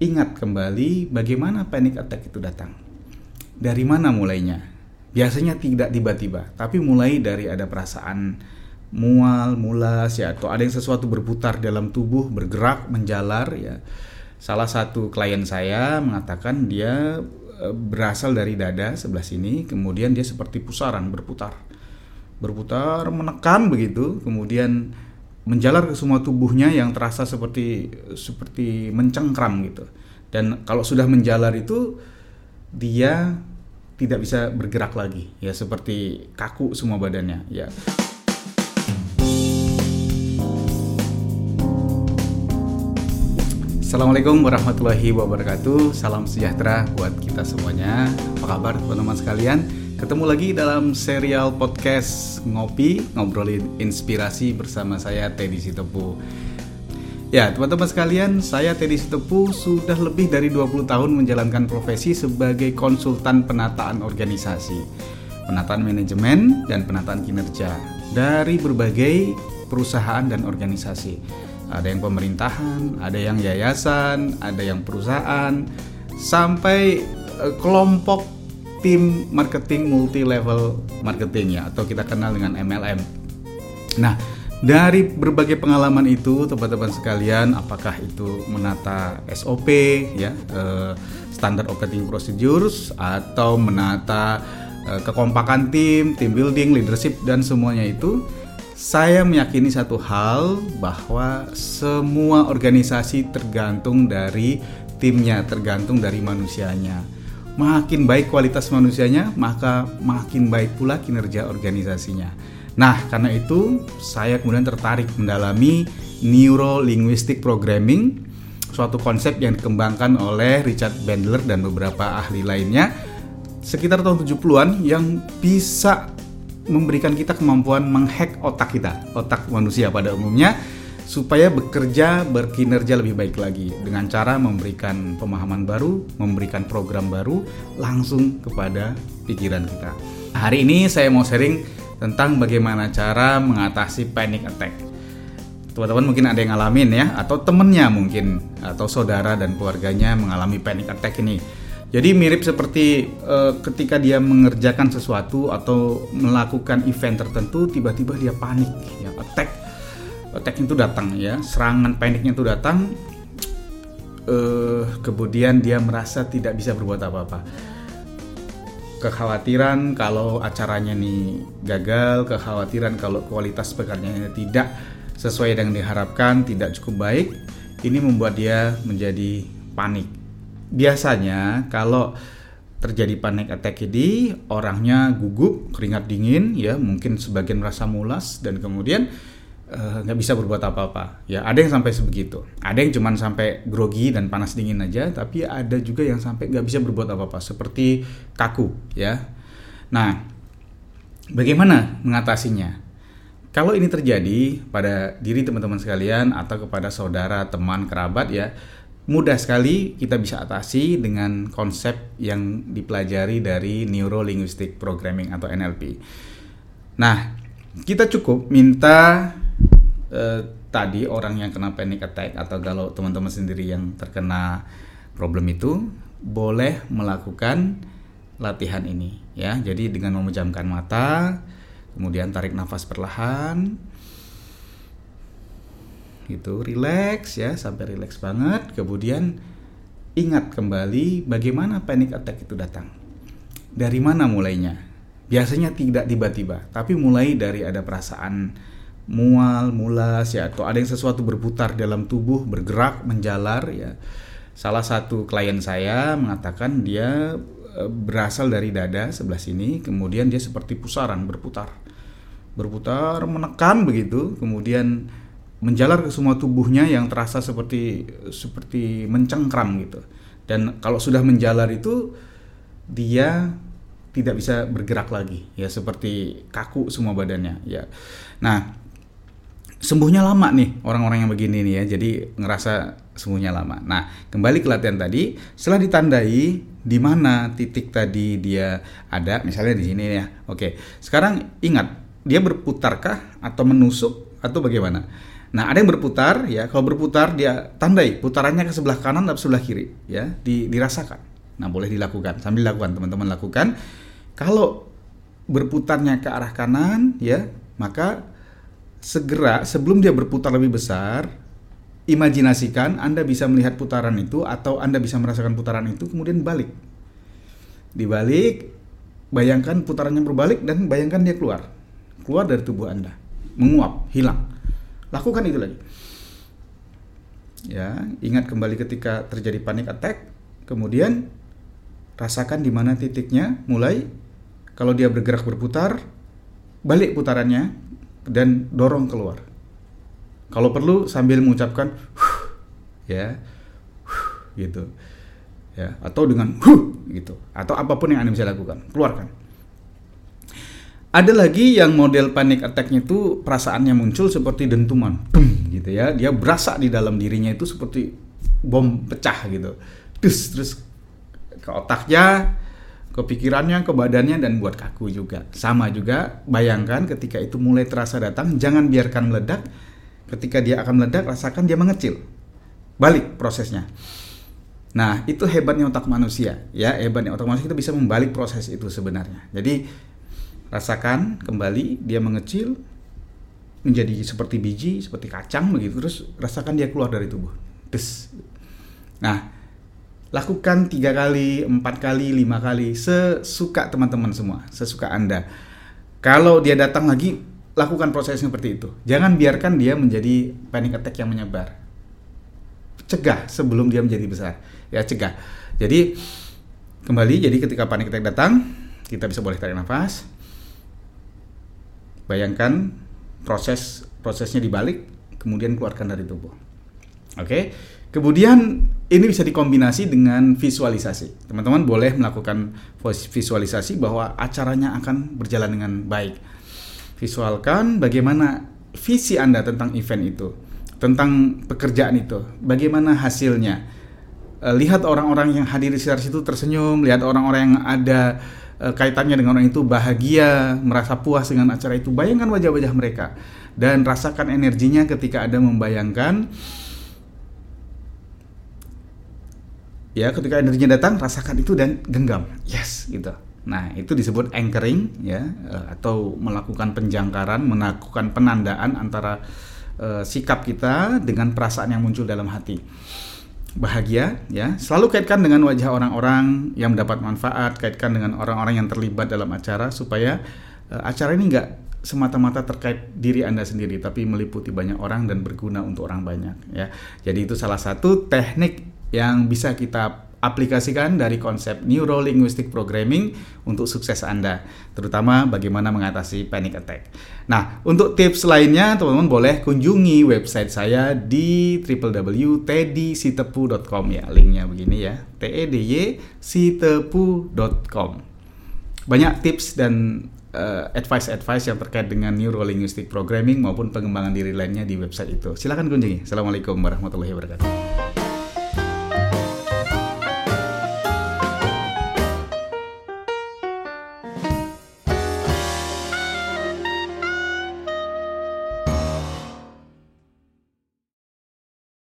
ingat kembali bagaimana panic attack itu datang. Dari mana mulainya? Biasanya tidak tiba-tiba, tapi mulai dari ada perasaan mual, mulas ya atau ada yang sesuatu berputar dalam tubuh, bergerak, menjalar ya. Salah satu klien saya mengatakan dia e, berasal dari dada sebelah sini, kemudian dia seperti pusaran berputar. Berputar menekan begitu, kemudian menjalar ke semua tubuhnya yang terasa seperti seperti mencengkram gitu. Dan kalau sudah menjalar itu dia tidak bisa bergerak lagi ya seperti kaku semua badannya ya. Assalamualaikum warahmatullahi wabarakatuh. Salam sejahtera buat kita semuanya. Apa kabar teman-teman sekalian? Ketemu lagi dalam serial podcast Ngopi, ngobrolin inspirasi bersama saya Teddy Sitepu. Ya, teman-teman sekalian, saya Teddy Sitepu sudah lebih dari 20 tahun menjalankan profesi sebagai konsultan penataan organisasi, penataan manajemen, dan penataan kinerja dari berbagai perusahaan dan organisasi. Ada yang pemerintahan, ada yang yayasan, ada yang perusahaan, sampai eh, kelompok tim marketing multi level marketing ya atau kita kenal dengan MLM. Nah, dari berbagai pengalaman itu teman-teman sekalian apakah itu menata SOP ya eh, standar operating procedures atau menata eh, kekompakan tim, team building, leadership dan semuanya itu saya meyakini satu hal bahwa semua organisasi tergantung dari timnya, tergantung dari manusianya makin baik kualitas manusianya, maka makin baik pula kinerja organisasinya. Nah, karena itu saya kemudian tertarik mendalami Neuro Linguistic Programming, suatu konsep yang dikembangkan oleh Richard Bandler dan beberapa ahli lainnya sekitar tahun 70-an yang bisa memberikan kita kemampuan menghack otak kita, otak manusia pada umumnya supaya bekerja berkinerja lebih baik lagi dengan cara memberikan pemahaman baru, memberikan program baru langsung kepada pikiran kita. Hari ini saya mau sharing tentang bagaimana cara mengatasi panic attack. Teman-teman mungkin ada yang ngalamin ya atau temennya mungkin atau saudara dan keluarganya mengalami panic attack ini. Jadi mirip seperti uh, ketika dia mengerjakan sesuatu atau melakukan event tertentu tiba-tiba dia panik ya attack attack itu datang ya. Serangan paniknya itu datang. Uh, kemudian dia merasa tidak bisa berbuat apa-apa. Kekhawatiran kalau acaranya nih gagal kekhawatiran kalau kualitas pekerjaannya tidak sesuai dengan diharapkan tidak cukup baik ini membuat dia menjadi panik. Biasanya kalau terjadi panik attack ini orangnya gugup keringat dingin ya mungkin sebagian merasa mulas dan kemudian nggak uh, bisa berbuat apa-apa. Ya ada yang sampai sebegitu. Ada yang cuma sampai grogi dan panas dingin aja. Tapi ada juga yang sampai nggak bisa berbuat apa-apa. Seperti kaku. Ya. Nah, bagaimana mengatasinya? Kalau ini terjadi pada diri teman-teman sekalian atau kepada saudara, teman, kerabat ya, mudah sekali kita bisa atasi dengan konsep yang dipelajari dari Neuro Linguistic Programming atau NLP. Nah, kita cukup minta eh, tadi orang yang kena panic attack atau kalau teman-teman sendiri yang terkena problem itu boleh melakukan latihan ini ya. Jadi dengan memejamkan mata, kemudian tarik nafas perlahan. Gitu, relax ya, sampai relax banget. Kemudian ingat kembali bagaimana panic attack itu datang. Dari mana mulainya? Biasanya tidak tiba-tiba, tapi mulai dari ada perasaan mual, mulas ya atau ada yang sesuatu berputar dalam tubuh, bergerak, menjalar ya. Salah satu klien saya mengatakan dia e, berasal dari dada sebelah sini, kemudian dia seperti pusaran berputar. Berputar menekan begitu, kemudian menjalar ke semua tubuhnya yang terasa seperti seperti mencengkram gitu. Dan kalau sudah menjalar itu dia tidak bisa bergerak lagi ya seperti kaku semua badannya ya. Nah, sembuhnya lama nih orang-orang yang begini nih ya jadi ngerasa sembuhnya lama nah kembali ke latihan tadi setelah ditandai di mana titik tadi dia ada misalnya di sini ya oke sekarang ingat dia berputarkah atau menusuk atau bagaimana Nah, ada yang berputar ya. Kalau berputar dia tandai putarannya ke sebelah kanan atau sebelah kiri ya, di, dirasakan. Nah, boleh dilakukan sambil lakukan teman-teman lakukan. Kalau berputarnya ke arah kanan ya, maka segera sebelum dia berputar lebih besar, imajinasikan Anda bisa melihat putaran itu atau Anda bisa merasakan putaran itu kemudian balik. Dibalik, bayangkan putarannya berbalik dan bayangkan dia keluar. Keluar dari tubuh Anda, menguap, hilang lakukan itu lagi ya ingat kembali ketika terjadi panic attack kemudian rasakan di mana titiknya mulai kalau dia bergerak berputar balik putarannya dan dorong keluar kalau perlu sambil mengucapkan huh, ya gitu ya atau dengan huh, gitu atau apa pun yang anda bisa lakukan keluarkan ada lagi yang model panic attack-nya itu perasaannya muncul seperti dentuman, Dum, gitu ya. Dia berasa di dalam dirinya itu seperti bom pecah gitu. Terus terus ke otaknya, ke pikirannya, ke badannya dan buat kaku juga. Sama juga bayangkan ketika itu mulai terasa datang, jangan biarkan meledak. Ketika dia akan meledak, rasakan dia mengecil. Balik prosesnya. Nah, itu hebatnya otak manusia, ya. Hebatnya otak manusia kita bisa membalik proses itu sebenarnya. Jadi rasakan kembali dia mengecil menjadi seperti biji seperti kacang begitu terus rasakan dia keluar dari tubuh des nah lakukan tiga kali empat kali lima kali. Sesuka teman-teman semua. Sesuka anda. Kalau dia datang lagi lakukan proses seperti itu. Jangan biarkan dia menjadi panic attack yang menyebar. Cegah sebelum dia menjadi besar. Ya cegah. Jadi kembali. Jadi ketika panic attack datang kita bisa boleh tarik nafas. Bayangkan proses prosesnya dibalik, kemudian keluarkan dari tubuh. Oke. Kemudian ini bisa dikombinasi dengan visualisasi. Teman-teman boleh melakukan visualisasi bahwa acaranya akan berjalan dengan baik. Visualkan bagaimana visi Anda tentang event itu, tentang pekerjaan itu, bagaimana hasilnya. Eh, lihat orang-orang yang hadir di sekitar situ tersenyum, lihat orang-orang yang ada Eh, kaitannya dengan orang itu bahagia, merasa puas dengan acara itu. Bayangkan wajah-wajah mereka dan rasakan energinya ketika ada membayangkan ya ketika energinya datang rasakan itu dan genggam. Yes, gitu. Nah, itu disebut anchoring ya eh, atau melakukan penjangkaran, melakukan penandaan antara uh, sikap kita dengan perasaan yang muncul dalam hati bahagia ya selalu kaitkan dengan wajah orang-orang yang mendapat manfaat kaitkan dengan orang-orang yang terlibat dalam acara supaya uh, acara ini enggak semata-mata terkait diri anda sendiri tapi meliputi banyak orang dan berguna untuk orang banyak ya jadi itu salah satu teknik yang bisa kita aplikasikan dari konsep Neuro Linguistic Programming untuk sukses Anda, terutama bagaimana mengatasi panic attack. Nah, untuk tips lainnya, teman-teman boleh kunjungi website saya di www.teddysitepu.com ya, linknya begini ya, t e d y sitepu.com. Banyak tips dan uh, advice-advice yang terkait dengan Neuro Linguistic Programming maupun pengembangan diri lainnya di website itu. Silahkan kunjungi. Assalamualaikum warahmatullahi wabarakatuh.